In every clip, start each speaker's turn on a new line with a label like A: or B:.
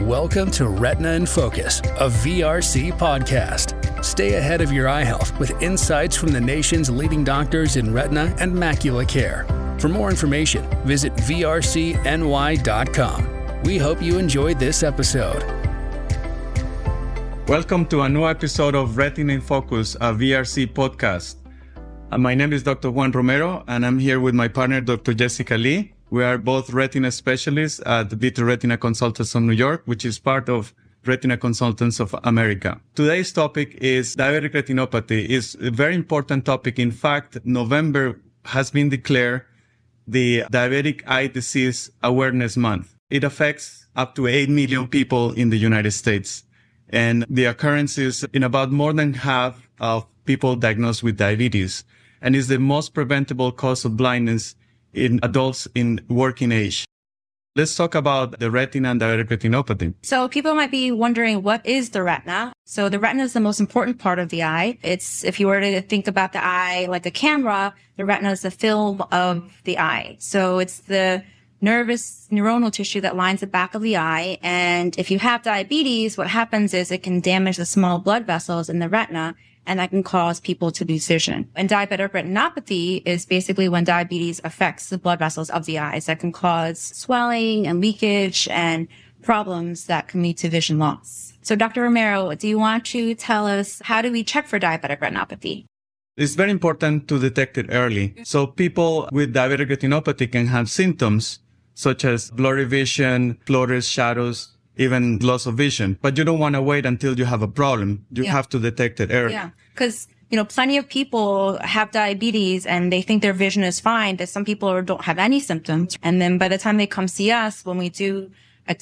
A: Welcome to Retina in Focus, a VRC podcast. Stay ahead of your eye health with insights from the nation's leading doctors in retina and macula care. For more information, visit vrcny.com. We hope you enjoyed this episode.
B: Welcome to a new episode of Retina in Focus, a VRC podcast. Uh, my name is Dr. Juan Romero, and I'm here with my partner, Dr. Jessica Lee. We are both retina specialists at Vita Retina Consultants of New York, which is part of Retina Consultants of America. Today's topic is diabetic retinopathy. is a very important topic. In fact, November has been declared the Diabetic Eye Disease Awareness Month. It affects up to 8 million people in the United States. And the occurrence is in about more than half of people diagnosed with diabetes and is the most preventable cause of blindness in adults in working age. Let's talk about the retina and diabetic retinopathy.
C: So people might be wondering, what is the retina? So the retina is the most important part of the eye. It's, if you were to think about the eye like a camera, the retina is the film of the eye. So it's the nervous neuronal tissue that lines the back of the eye. And if you have diabetes, what happens is it can damage the small blood vessels in the retina and that can cause people to lose vision. And diabetic retinopathy is basically when diabetes affects the blood vessels of the eyes that can cause swelling and leakage and problems that can lead to vision loss. So Dr. Romero, do you want to tell us how do we check for diabetic retinopathy?
B: It's very important to detect it early. So people with diabetic retinopathy can have symptoms such as blurry vision, floaters, shadows, even loss of vision. But you don't want to wait until you have a problem. You yeah. have to detect it early.
C: Yeah. Cause, you know, plenty of people have diabetes and they think their vision is fine, that some people don't have any symptoms. And then by the time they come see us, when we do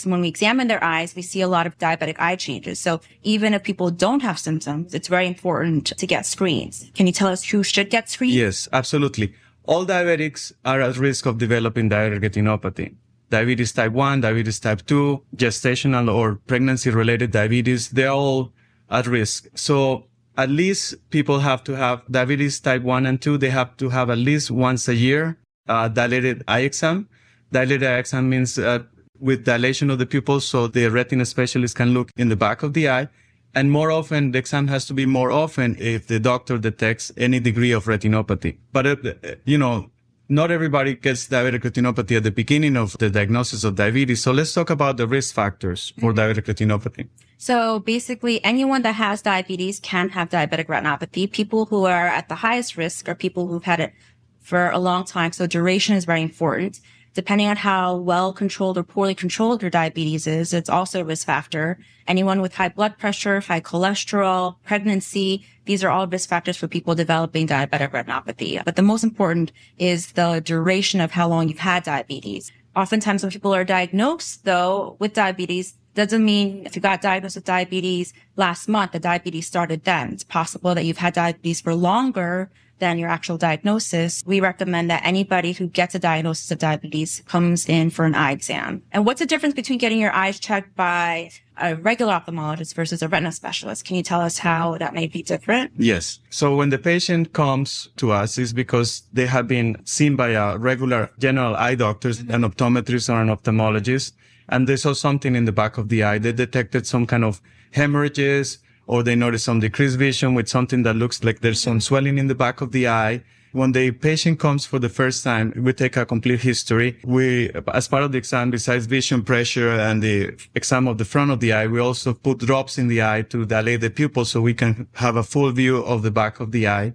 C: when we examine their eyes, we see a lot of diabetic eye changes. So even if people don't have symptoms, it's very important to get screens. Can you tell us who should get screened?
B: Yes, absolutely. All diabetics are at risk of developing diabetic retinopathy diabetes type 1, diabetes type 2, gestational or pregnancy related diabetes, they're all at risk. So at least people have to have diabetes type 1 and 2. They have to have at least once a year uh, dilated eye exam. Dilated eye exam means uh, with dilation of the pupil so the retina specialist can look in the back of the eye. And more often, the exam has to be more often if the doctor detects any degree of retinopathy. But, uh, you know, not everybody gets diabetic retinopathy at the beginning of the diagnosis of diabetes. So let's talk about the risk factors for mm-hmm. diabetic retinopathy.
C: So basically anyone that has diabetes can have diabetic retinopathy. People who are at the highest risk are people who've had it for a long time. So duration is very important depending on how well controlled or poorly controlled your diabetes is, it's also a risk factor. Anyone with high blood pressure, high cholesterol, pregnancy, these are all risk factors for people developing diabetic retinopathy. But the most important is the duration of how long you've had diabetes. Oftentimes when people are diagnosed though with diabetes, doesn't mean if you got diagnosed with diabetes last month, the diabetes started then. It's possible that you've had diabetes for longer than your actual diagnosis, we recommend that anybody who gets a diagnosis of diabetes comes in for an eye exam. And what's the difference between getting your eyes checked by a regular ophthalmologist versus a retina specialist? Can you tell us how that may be different?
B: Yes. So when the patient comes to us, it's because they have been seen by a regular general eye doctor, an optometrist or an ophthalmologist, and they saw something in the back of the eye. They detected some kind of hemorrhages, or they notice some decreased vision with something that looks like there's some swelling in the back of the eye. When the patient comes for the first time, we take a complete history. We, as part of the exam, besides vision pressure and the exam of the front of the eye, we also put drops in the eye to dilate the pupil so we can have a full view of the back of the eye.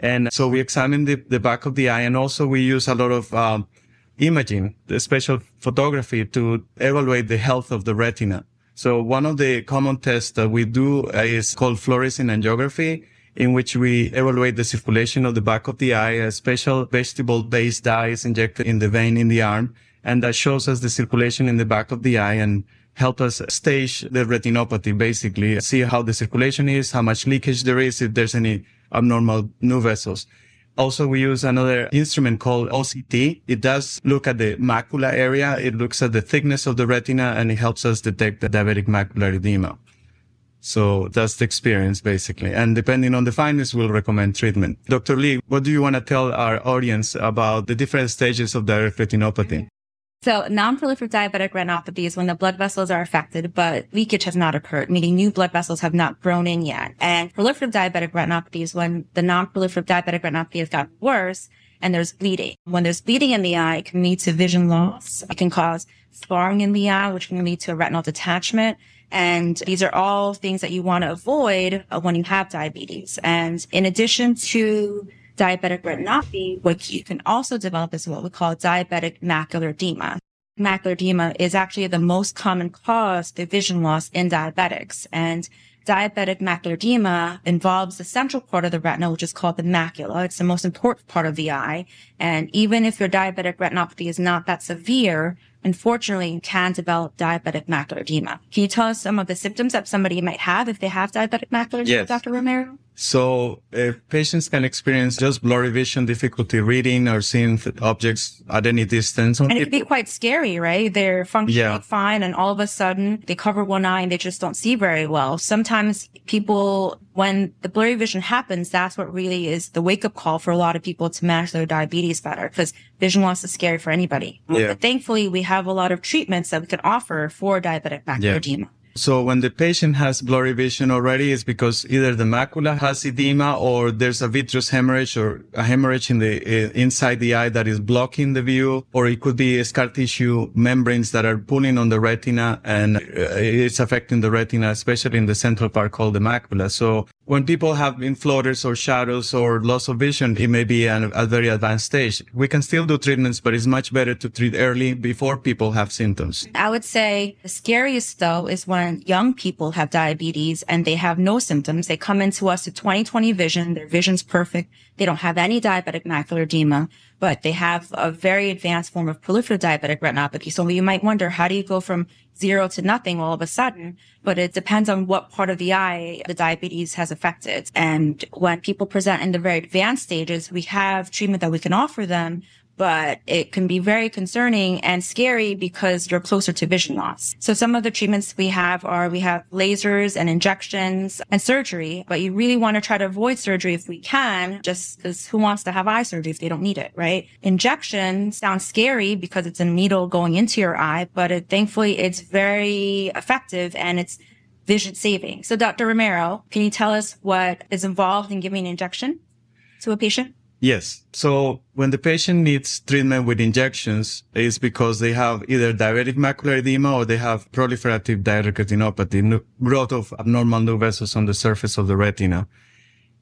B: And so we examine the, the back of the eye and also we use a lot of, um, imaging, the special photography to evaluate the health of the retina. So one of the common tests that we do is called fluorescein angiography, in which we evaluate the circulation of the back of the eye. A special vegetable-based dye is injected in the vein in the arm, and that shows us the circulation in the back of the eye and help us stage the retinopathy, basically, see how the circulation is, how much leakage there is, if there's any abnormal new vessels. Also, we use another instrument called OCT. It does look at the macula area. It looks at the thickness of the retina and it helps us detect the diabetic macular edema. So that's the experience basically. And depending on the findings, we'll recommend treatment. Dr. Lee, what do you want to tell our audience about the different stages of diabetic retinopathy?
C: So non-proliferative diabetic retinopathy is when the blood vessels are affected, but leakage has not occurred, meaning new blood vessels have not grown in yet. And proliferative diabetic retinopathy is when the non-proliferative diabetic retinopathy has gotten worse and there's bleeding. When there's bleeding in the eye, it can lead to vision loss. It can cause scarring in the eye, which can lead to a retinal detachment. And these are all things that you want to avoid uh, when you have diabetes. And in addition to diabetic retinopathy, what you can also develop is what we call diabetic macular edema. Macular edema is actually the most common cause of vision loss in diabetics. And diabetic macular edema involves the central part of the retina, which is called the macula. It's the most important part of the eye. And even if your diabetic retinopathy is not that severe, unfortunately, you can develop diabetic macular edema. Can you tell us some of the symptoms that somebody might have if they have diabetic macular edema,
B: yes.
C: Dr. Romero?
B: So uh, patients can experience just blurry vision, difficulty reading or seeing objects at any distance.
C: And it can be quite scary, right? They're functioning
B: Yeah.
C: fine and all of a sudden they cover one eye and they just don't see very well. Sometimes people, when the blurry vision happens, that's what really is the wake up call for a lot of people to manage their diabetes better because vision loss is scary for anybody.
B: Yeah.
C: But thankfully we have a lot of treatments that we can offer for diabetic macular
B: Yeah. So when the patient has blurry vision already, it's because either the macula has edema or there's a vitreous hemorrhage or a hemorrhage in the uh, inside the eye that is blocking the view, or it could be scar tissue membranes that are pulling on the retina and uh, it's affecting the retina, especially in the central part called the macula. So when people have infloaters or shadows or loss of vision, it may be an, a very advanced stage. We can still do treatments, but it's much better to treat early before people have symptoms.
C: I would say the scariest though is when young people have diabetes and they have no symptoms. They come into us to 20/20 vision. Their vision's perfect. They don't have any diabetic macular edema, but they have a very advanced form of proliferative diabetic retinopathy. So you might wonder, how do you go from zero to nothing all of a sudden? Mm-hmm. But it depends on what part of the eye the diabetes has affected. And when people present in the very advanced stages, we have treatment that we can offer them but it can be very concerning and scary because you're closer to vision loss. So some of the treatments we have are we have lasers and injections and surgery, but you really want to try to avoid surgery if we can, just because who wants to have eye surgery if they don't need it, right? Injection sounds scary because it's a needle going into your eye, but it, thankfully it's very effective and it's vision saving. So Dr. Romero, can you tell us what is involved in giving an injection to a patient?
B: Yes. So when the patient needs treatment with injections, it's because they have either diabetic macular edema or they have proliferative diabetic retinopathy, growth of abnormal new vessels on the surface of the retina.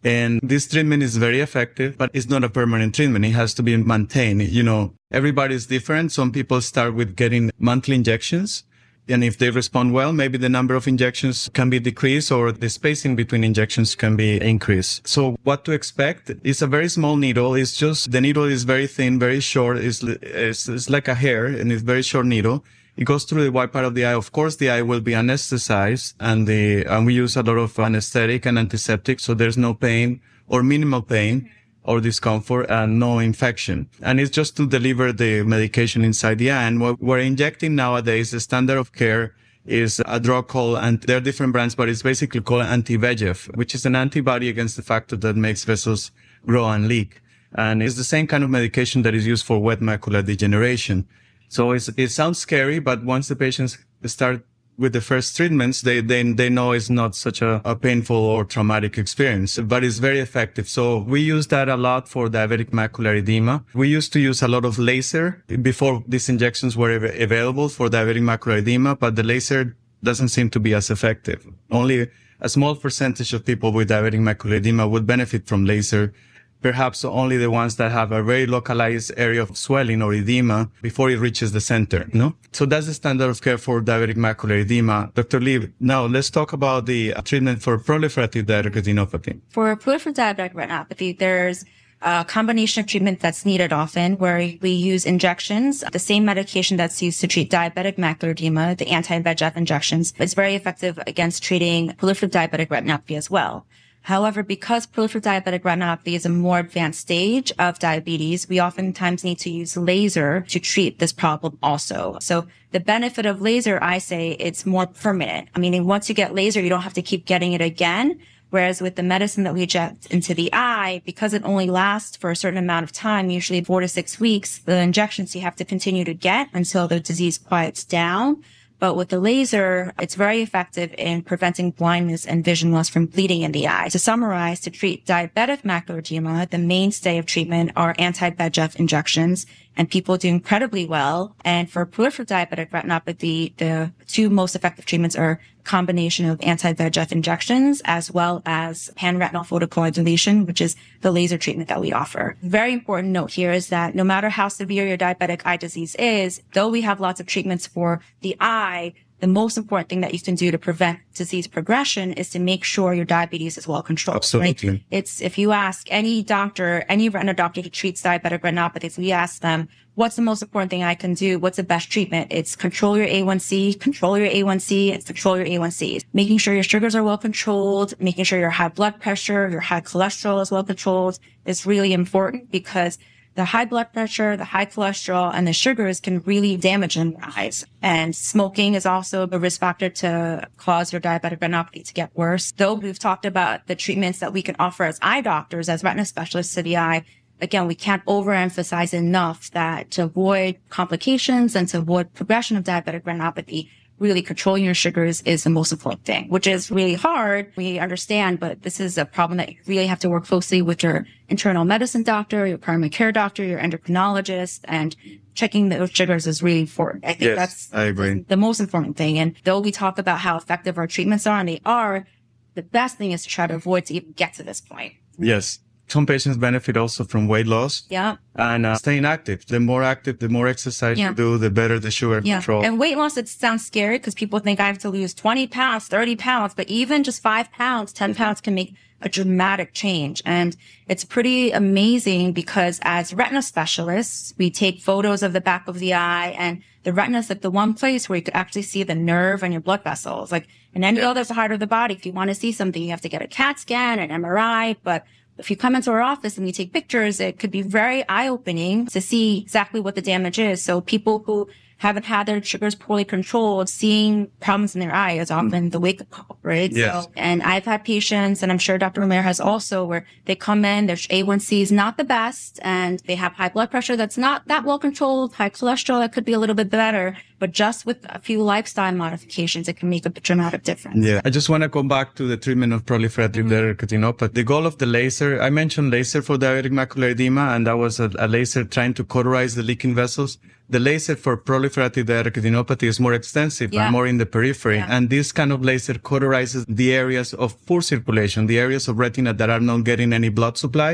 B: And this treatment is very effective, but it's not a permanent treatment. It has to be maintained. You know, everybody is different. Some people start with getting monthly injections. And if they respond well, maybe the number of injections can be decreased or the spacing between injections can be increased. So what to expect is a very small needle. It's just, the needle is very thin, very short. It's, it's, it's like a hair and it's very short needle. It goes through the white part of the eye. Of course, the eye will be anesthetized and the, and we use a lot of anesthetic and antiseptic. So there's no pain or minimal pain or discomfort and no infection. And it's just to deliver the medication inside the eye. And what we're injecting nowadays, the standard of care is a drug called, and there are different brands, but it's basically called anti-VEGF, which is an antibody against the factor that makes vessels grow and leak. And it's the same kind of medication that is used for wet macular degeneration. So it sounds scary, but once the patients start with the first treatments, they, they, they know it's not such a, a painful or traumatic experience, but it's very effective. So we use that a lot for diabetic macular edema. We used to use a lot of laser before these injections were av- available for diabetic macular edema, but the laser doesn't seem to be as effective. Only a small percentage of people with diabetic macular edema would benefit from laser perhaps only the ones that have a very localized area of swelling or edema before it reaches the center, no? So that's the standard of care for diabetic macular edema. Dr. Lee, now let's talk about the uh, treatment for proliferative diabetic retinopathy.
C: For proliferative diabetic retinopathy, there's a combination of treatment that's needed often where we use injections, the same medication that's used to treat diabetic macular edema, the anti-VEGF injections. It's very effective against treating proliferative diabetic retinopathy as well. However, because proliferative diabetic retinopathy is a more advanced stage of diabetes, we oftentimes need to use laser to treat this problem also. So the benefit of laser, I say it's more permanent. I mean, once you get laser, you don't have to keep getting it again. Whereas with the medicine that we inject into the eye, because it only lasts for a certain amount of time, usually four to six weeks, the injections you have to continue to get until the disease quiets down. But with the laser, it's very effective in preventing blindness and vision loss from bleeding in the eye. To summarize, to treat diabetic macular edema, the mainstay of treatment are anti-VEGF injections and people do incredibly well. And for proliferative diabetic retinopathy, the two most effective treatments are combination of anti-VEGF injections as well as pan-retinal photocoagulation, which is the laser treatment that we offer. Very important note here is that no matter how severe your diabetic eye disease is, though we have lots of treatments for the eye, the most important thing that you can do to prevent disease progression is to make sure your diabetes is well controlled.
B: Absolutely.
C: Right? It's if you ask any doctor, any retina doctor who treats diabetic retinopathies, we ask them, what's the most important thing I can do? What's the best treatment? It's control your A1C, control your A1C, and control your A1C. Making sure your sugars are well controlled, making sure your high blood pressure, your high cholesterol is well controlled is really important because the high blood pressure, the high cholesterol, and the sugars can really damage your eyes. And smoking is also a risk factor to cause your diabetic retinopathy to get worse. Though we've talked about the treatments that we can offer as eye doctors, as retina specialists to the eye, again, we can't overemphasize enough that to avoid complications and to avoid progression of diabetic retinopathy, really controlling your sugars is the most important thing, which is really hard. We understand, but this is a problem that you really have to work closely with your internal medicine doctor, your primary care doctor, your endocrinologist, and checking those sugars is really important. I think
B: Yes,
C: that's
B: I agree.
C: the most important thing. And though we talk about how effective our treatments are, and they are, the best thing is to try to avoid to even get to this point.
B: Yes. Some patients benefit also from weight loss
C: Yeah.
B: and uh, staying active. The more active, the more exercise
C: Yeah.
B: you do, the better the sugar
C: Yeah.
B: control.
C: And weight loss, it sounds scary because people think I have to lose 20 pounds, 30 pounds, but even just five pounds, 10 pounds can make a dramatic change. And it's pretty amazing because as retina specialists, we take photos of the back of the eye and the retina is like the one place where you could actually see the nerve and your blood vessels. Like in any other part of the body, if you want to see something, you have to get a CAT scan, an MRI, but if you come into our office and we take pictures, it could be very eye opening to see exactly what the damage is. So people who haven't had their sugars poorly controlled, seeing problems in their eye is often the wake up call, right?
B: Yes.
C: So, and I've had patients, and I'm sure Dr. Romero has also, where they come in, their A1C is not the best, and they have high blood pressure that's not that well controlled, high cholesterol that could be a little bit better, but just with a few lifestyle modifications, it can make a dramatic difference.
B: Yeah. I just want to come back to the treatment of proliferative
C: Mm-hmm.
B: retinopathy. The goal of the laser, I mentioned laser for diabetic macular edema, and that was a, a laser trying to cauterize the leaking vessels. The laser for proliferative diabetic retinopathy is more extensive
C: Yeah.
B: and more in the periphery.
C: Yeah.
B: And this kind of laser cauterizes the areas of poor circulation, the areas of retina that are not getting any blood supply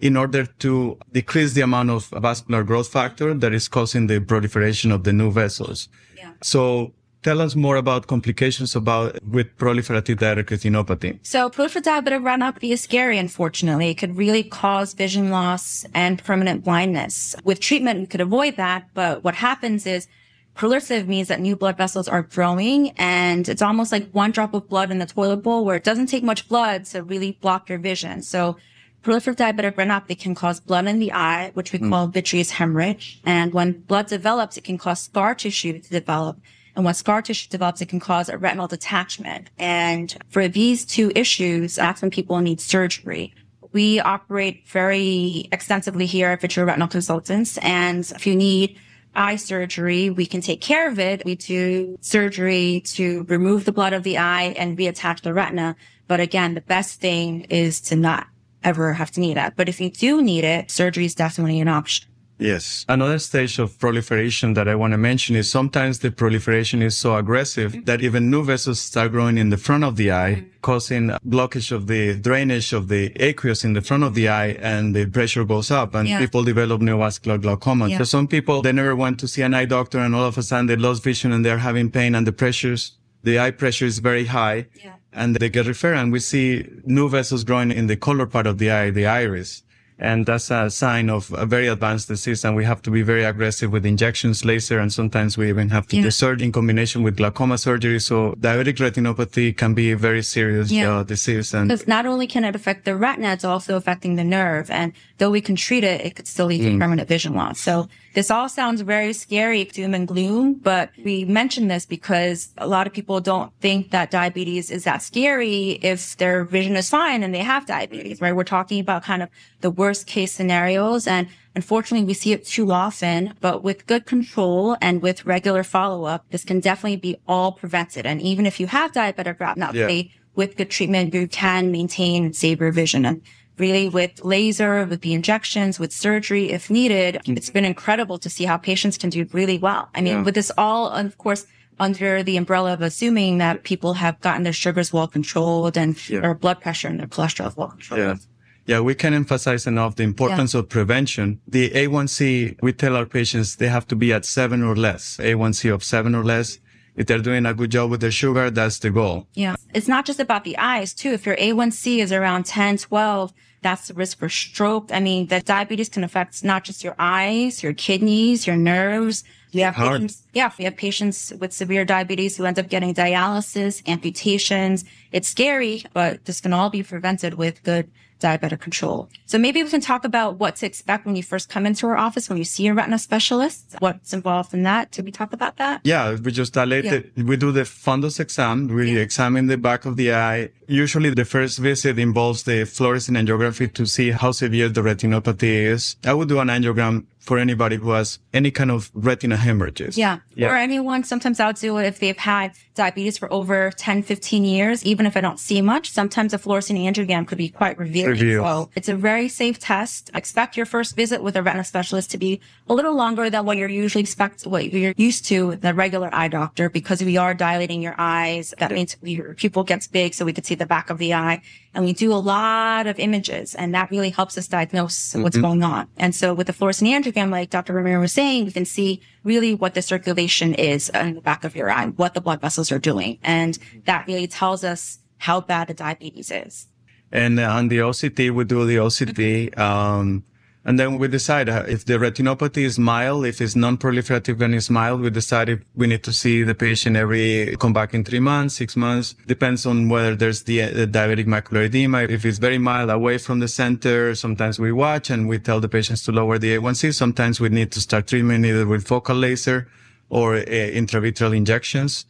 B: in order to decrease the amount of vascular growth factor that is causing the proliferation of the new vessels.
C: Yeah.
B: So tell us more about complications about with proliferative diabetic retinopathy.
C: So proliferative diabetic retinopathy is scary, unfortunately. It could really cause vision loss and permanent blindness. With treatment, we could avoid that, but what happens is proliferative means that new blood vessels are growing and it's almost like one drop of blood in the toilet bowl where it doesn't take much blood to really block your vision. So proliferative diabetic retinopathy can cause blood in the eye, which we hmm. call vitreous hemorrhage. And when blood develops, it can cause scar tissue to develop. And when scar tissue develops, it can cause a retinal detachment. And for these two issues, that's when people need surgery. We operate very extensively here at Vitreoretinal Consultants. And if you need eye surgery, we can take care of it. We do surgery to remove the blood of the eye and reattach the retina. But again, the best thing is to not ever have to need that. But if you do need it, surgery is definitely an option.
B: Yes. Another stage of proliferation that I want to mention is sometimes the proliferation is so aggressive mm-hmm. that even new vessels start growing in the front of the eye, mm-hmm. causing blockage of the drainage of the aqueous in the front of the eye and the pressure goes up and
C: Yeah.
B: people develop neovascular glaucoma.
C: Yeah.
B: So some people, they never went to see an eye doctor and all of a sudden they lost vision and they're having pain and the pressures, the eye pressure is very high
C: Yeah.
B: and they get referred and we see new vessels growing in the color part of the eye, the iris. And that's a sign of a very advanced disease. And we have to be very aggressive with injections, laser, and sometimes we even have to
C: Yeah.
B: do surgery in combination with glaucoma surgery. So diabetic retinopathy can be a very serious
C: Yeah.
B: uh, disease. And
C: Because not only can it affect the retina, it's also affecting the nerve. And though we can treat it, it could still lead
B: Mm.
C: to permanent vision loss. So This all sounds very scary, doom and gloom, but we mention this because a lot of people don't think that diabetes is that scary if their vision is fine and they have diabetes, right? We're talking about kind of the worst case scenarios. And unfortunately, we see it too often, but with good control and with regular follow up, this can definitely be all prevented. And even if you have diabetic retinopathy, yeah. with good treatment, you can maintain and save your vision. And really with laser, with the injections, with surgery, if needed. Mm-hmm. It's been incredible to see how patients can do really well. I mean, yeah. with this all, of course, under the umbrella of assuming that people have gotten their sugars well controlled and yeah. their blood pressure and their cholesterol well controlled.
B: Yeah. Yeah, we can emphasize enough the importance yeah. of prevention. The A1C, we tell our patients they have to be at seven or less, A1C of seven or less. If they're doing a good job with their sugar, that's the goal.
C: Yeah. It's not just about the eyes too. If your A1C is around 10, 12, that's the risk for stroke. I mean, that diabetes can affect not just your eyes, your kidneys, your nerves. We have patients, yeah, we have patients with severe diabetes who end up getting dialysis, amputations. It's scary, but this can all be prevented with good diabetic control. So maybe we can talk about what to expect when you first come into our office, when you see a retina specialist, what's involved in that. Did we talk about that?
B: Yeah, we just dilate yeah. it. We do the fundus exam. We yeah. examine the back of the eye. Usually the first visit involves the fluorescein angiography to see how severe the retinopathy is. I would do an angiogram for anybody who has any kind of retina hemorrhages.
C: Yeah. yeah. Or anyone, sometimes I'll do it if they've had diabetes for over 10, 15 years, even if I don't see much. Sometimes a fluorescein angiogram could be quite revealing. So it's a very safe test. Expect your first visit with a retina specialist to be a little longer than what you're usually expect, what you're used to with a regular eye doctor because we are dilating your eyes. That means your pupil gets big so we could see the back of the eye. And we do a lot of images and that really helps us diagnose mm-hmm. what's going on. And so with the fluorescein angiogram, like Dr. Romero was saying, we can see really what the circulation is in the back of your eye, what the blood vessels are doing. And that really tells us how bad the diabetes is.
B: And on the OCT, we do the OCT. Um, and then we decide uh, if the retinopathy is mild, if it's non-proliferative and it's mild, we decide if we need to see the patient every, come back in three months, six months. Depends on whether there's the, the diabetic macular edema. If it's very mild away from the center, sometimes we watch and we tell the patients to lower the A1C. Sometimes we need to start treatment either with focal laser or uh, intravitreal injections.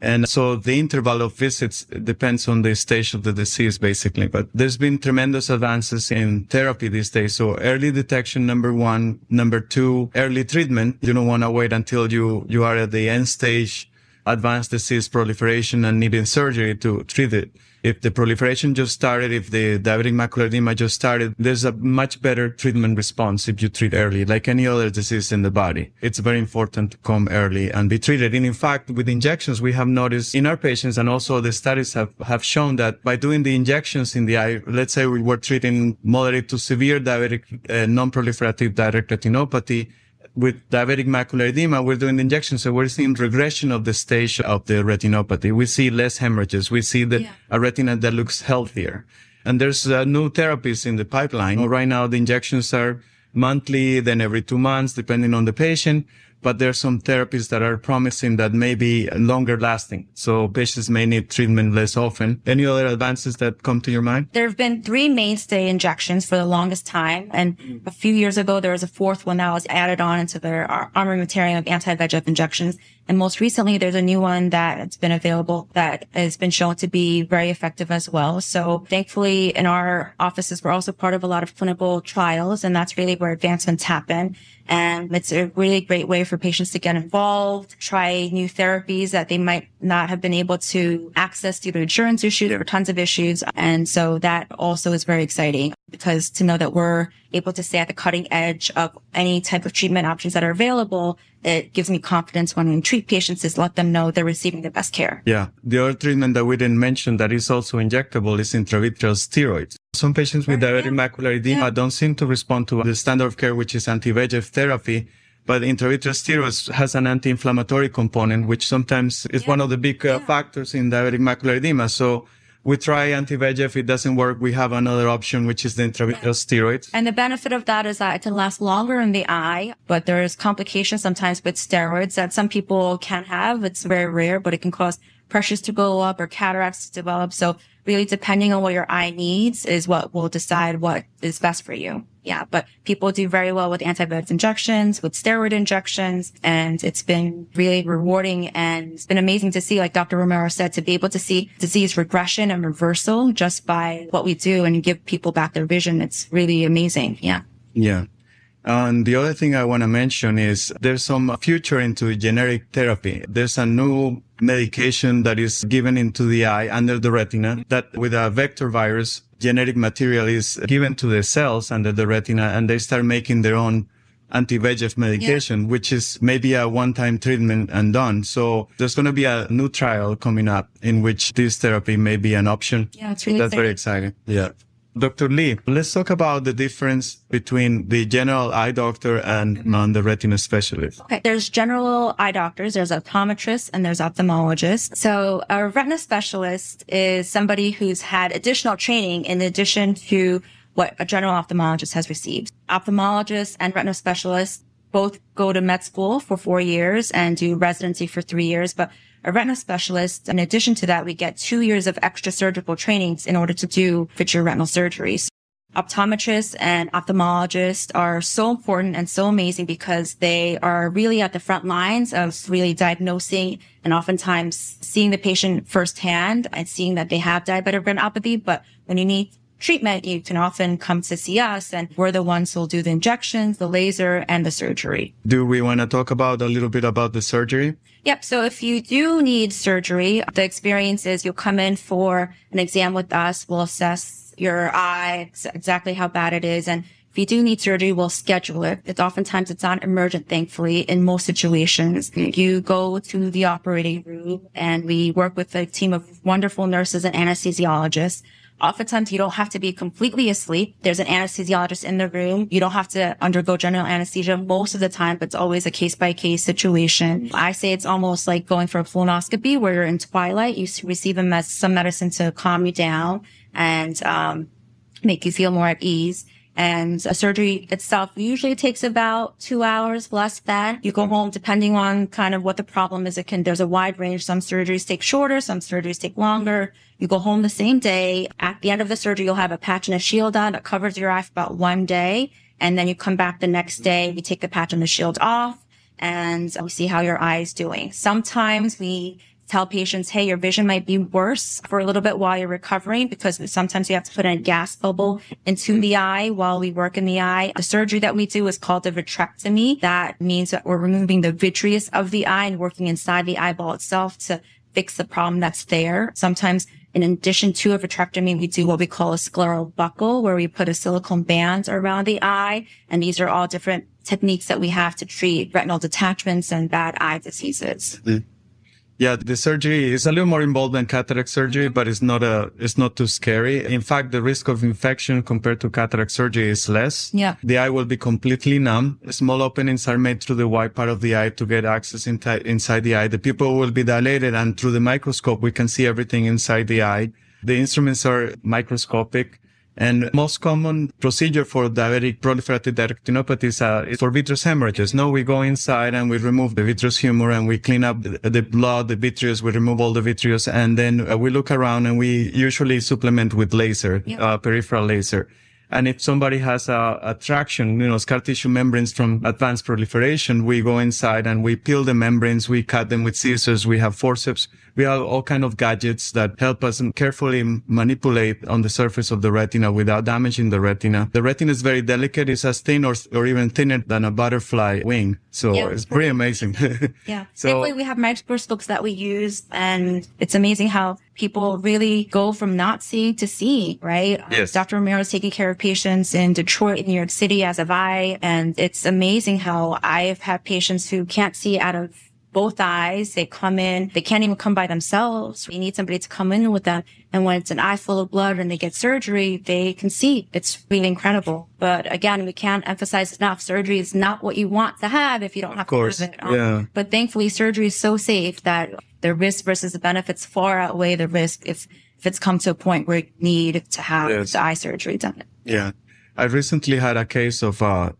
B: And so the interval of visits depends on the stage of the disease, basically. But there's been tremendous advances in therapy these days. So early detection, number one. Number two, early treatment. You don't want to wait until you, you are at the end stage, advanced disease proliferation and needing surgery to treat it if the proliferation just started, if the diabetic macular edema just started, there's a much better treatment response if you treat early, like any other disease in the body. It's very important to come early and be treated. And in fact, with injections, we have noticed in our patients and also the studies have, have shown that by doing the injections in the eye, let's say we were treating moderate to severe diabetic, uh, non-proliferative direct retinopathy, with diabetic macular edema, we're doing the injections. So we're seeing regression of the stage of the retinopathy. We see less hemorrhages. We see the, yeah. a retina that looks healthier. And there's uh, new therapies in the pipeline. Right now, the injections are monthly, then every two months, depending on the patient but there are some therapies that are promising that may be longer lasting. So patients may need treatment less often. Any other advances that come to your mind?
C: There have been three mainstay injections for the longest time. And a few years ago, there was a fourth one that was added on into their armamentarium of anti-VEGF injections. And most recently, there's a new one that's been available that has been shown to be very effective as well. So thankfully in our offices, we're also part of a lot of clinical trials and that's really where advancements happen. And it's a really great way for patients to get involved, try new therapies that they might not have been able to access due to insurance issues or tons of issues. And so that also is very exciting because to know that we're able to stay at the cutting edge of any type of treatment options that are available, it gives me confidence when we treat patients is let them know they're receiving the best care.
B: Yeah. The other treatment that we didn't mention that is also injectable is intravitreal steroids. Some patients with diabetic macular edema don't seem to respond to the standard of care, which is anti-VEGF therapy. But intravitreal steroids has an anti-inflammatory component, which sometimes is one of the big uh, factors in diabetic macular edema. So we try anti-VEGF. It doesn't work. We have another option, which is the intravitreal steroids.
C: And the benefit of that is that it can last longer in the eye, but there's complications sometimes with steroids that some people can have. It's very rare, but it can cause pressures to go up or cataracts to develop. So really depending on what your eye needs is what will decide what is best for you. Yeah. But people do very well with antibiotic injections, with steroid injections. And it's been really rewarding and it's been amazing to see, like Dr. Romero said, to be able to see disease regression and reversal just by what we do and give people back their vision. It's really amazing. Yeah.
B: Yeah. And the other thing I want to mention is there's some future into generic therapy. There's a new medication that is given into the eye under the retina that with a vector virus, genetic material is given to the cells under the retina and they start making their own anti-VEGF medication, yeah. which is maybe a one-time treatment and done. So there's going to be a new trial coming up in which this therapy may be an option.
C: Yeah, it's really
B: That's very exciting. Yeah. Dr. Lee, let's talk about the difference between the general eye doctor and mm-hmm. the retina specialist.
C: Okay. There's general eye doctors, there's optometrists, and there's ophthalmologists. So a retina specialist is somebody who's had additional training in addition to what a general ophthalmologist has received. Ophthalmologists and retina specialists both go to med school for four years and do residency for three years, but a retina specialist. In addition to that, we get two years of extra surgical trainings in order to do vitreoretinal surgeries. Optometrists and ophthalmologists are so important and so amazing because they are really at the front lines of really diagnosing and oftentimes seeing the patient firsthand and seeing that they have diabetic retinopathy. But when you need treatment, you can often come to see us and we're the ones who'll do the injections, the laser and the surgery.
B: Do we want to talk about a little bit about the surgery?
C: Yep. So if you do need surgery, the experience is you'll come in for an exam with us. We'll assess your eye, exactly how bad it is. And if you do need surgery, we'll schedule it. It's oftentimes it's not emergent, thankfully, in most situations. You go to the operating room and we work with a team of wonderful nurses and anesthesiologists Oftentimes you don't have to be completely asleep. There's an anesthesiologist in the room. You don't have to undergo general anesthesia most of the time, but it's always a case by case situation. I say it's almost like going for a colonoscopy where you're in twilight. You receive some medicine to calm you down and, um, make you feel more at ease. And a surgery itself usually takes about two hours less than you go home depending on kind of what the problem is. It can, there's a wide range. Some surgeries take shorter, some surgeries take longer. You go home the same day. At the end of the surgery, you'll have a patch and a shield on that covers your eye for about one day. And then you come back the next day. We take the patch and the shield off and we see how your eye is doing. Sometimes we tell patients, hey, your vision might be worse for a little bit while you're recovering because sometimes you have to put in a gas bubble into the eye while we work in the eye. The surgery that we do is called a vitrectomy. That means that we're removing the vitreous of the eye and working inside the eyeball itself to fix the problem that's there. Sometimes in addition to a vitrectomy, we do what we call a scleral buckle where we put a silicone band around the eye. And these are all different techniques that we have to treat retinal detachments and bad eye diseases. Mm-hmm.
B: Yeah, the surgery is a little more involved than cataract surgery, mm-hmm. but it's not a, it's not too scary. In fact, the risk of infection compared to cataract surgery is less.
C: Yeah.
B: The eye will be completely numb. Small openings are made through the white part of the eye to get access in inside the eye. The pupil will be dilated and through the microscope, we can see everything inside the eye. The instruments are microscopic. And most common procedure for diabetic proliferative retinopathy uh, is for vitreous hemorrhages. No, we go inside and we remove the vitreous humor and we clean up the, the blood, the vitreous, we remove all the vitreous, and then uh, we look around and we usually supplement with laser, yep. uh, peripheral laser. And if somebody has a, a traction, you know, scar tissue membranes from advanced proliferation, we go inside and we peel the membranes, we cut them with scissors, we have forceps, we have all kind of gadgets that help us carefully manipulate on the surface of the retina without damaging the retina. The retina is very delicate. It's as thin or, or even thinner than a butterfly wing. So yeah, it's pretty amazing.
C: yeah. so Thankfully, we have microscopes that we use and it's amazing how people really go from not seeing to seeing, right?
B: Yes.
C: Dr. Romero is taking care of patients in Detroit, in New York City as of I, and it's amazing how I've had patients who can't see out of both eyes. They come in, they can't even come by themselves. We need somebody to come in with them. And when it's an eye full of blood and they get surgery, they can see. It's really incredible. But again, we can't emphasize enough. Surgery is not what you want to have if you don't have of
B: course. it. Um, yeah.
C: But thankfully, surgery is so safe that the risk versus the benefits far outweigh the risk if, if it's come to a point where you need to have yes. the eye surgery done.
B: Yeah. I recently had a case of uh,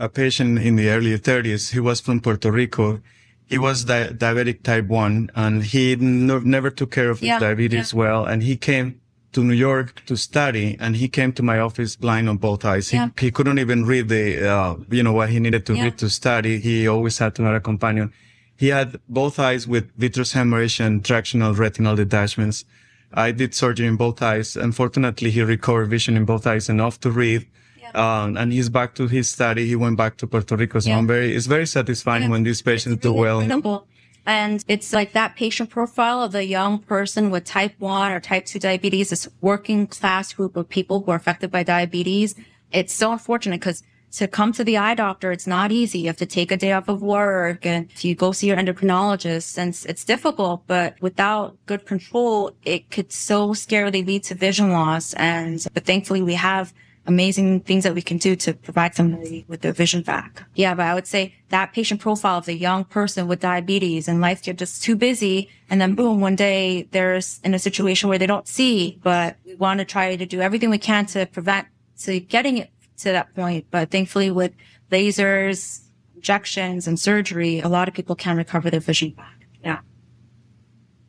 B: a patient in the early 30s. He was from Puerto Rico he was di- diabetic type 1 and he n- never took care of his
C: Yeah,
B: diabetes
C: yeah.
B: well and he came to New York to study and he came to my office blind on both eyes. He,
C: Yeah.
B: he couldn't even read the, uh, you know, what he needed to read to study. He always had to have a companion. He had both eyes with vitreous hemorrhage and tractional retinal detachments. I did surgery in both eyes. Unfortunately, he recovered vision in both eyes enough to read. Um, and he's back to his study. He went back to Puerto Rico. So
C: Yeah.
B: I'm very, it's very satisfying when these patients do well.
C: incredible. And it's like that patient profile of the young person with type 1 or type 2 diabetes, this working class group of people who are affected by diabetes. It's so unfortunate because to come to the eye doctor, it's not easy. You have to take a day off of work and if you go see your endocrinologist and it's, it's difficult, but without good control, it could so scarily lead to vision loss. And, but thankfully we have amazing things that we can do to provide somebody with their vision back. Yeah, but I would say that patient profile of the young person with diabetes and life get just too busy. And then boom, one day there's in a situation where they don't see, but we want to try to do everything we can to prevent to getting it to that point. But thankfully with lasers, injections and surgery, a lot of people can recover their vision back.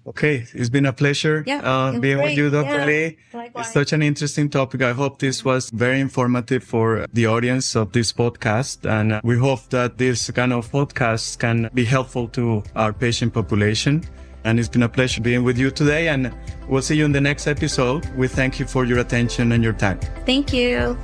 B: Okay, it's been a pleasure
C: Yeah,
B: uh, being with you, Dr.
C: Yeah,
B: Lee.
C: likewise.
B: It's such an interesting topic. I hope this was very informative for the audience of this podcast. And we hope that this kind of podcast can be helpful to our patient population. And it's been a pleasure being with you today. And we'll see you in the next episode. We thank you for your attention and your time.
C: Thank you.